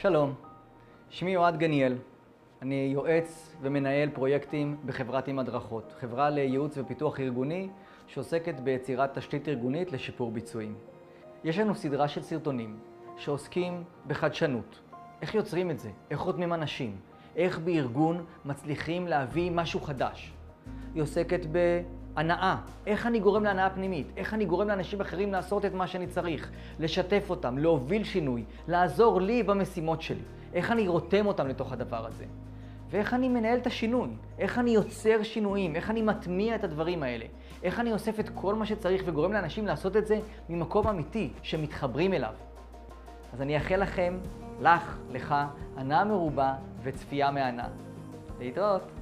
שלום, שמי אוהד גניאל. אני יועץ ומנהל פרויקטים בחברת עם הדרכות, חברה לייעוץ ופיתוח ארגוני שעוסקת ביצירת תשתית ארגונית לשיפור ביצועים. יש לנו סדרה של סרטונים שעוסקים בחדשנות. איך יוצרים את זה? איך חותמים אנשים? איך בארגון מצליחים להביא משהו חדש? היא עוסקת בהנאה. איך אני גורם להנאה פנימית? איך אני גורם לאנשים אחרים לעשות את מה שאני צריך? לשתף אותם, להוביל שינוי, לעזור לי במשימות שלי. איך אני רותם אותם לתוך הדבר הזה? ואיך אני מנהל את השינוי? איך אני יוצר שינויים? איך אני מטמיע את הדברים האלה? איך אני אוסף את כל מה שצריך וגורם לאנשים לעשות את זה ממקום אמיתי, שמתחברים אליו? אז אני אאחל לכם, לך, לך, הנאה מרובה וצפייה מהנה. להתראות.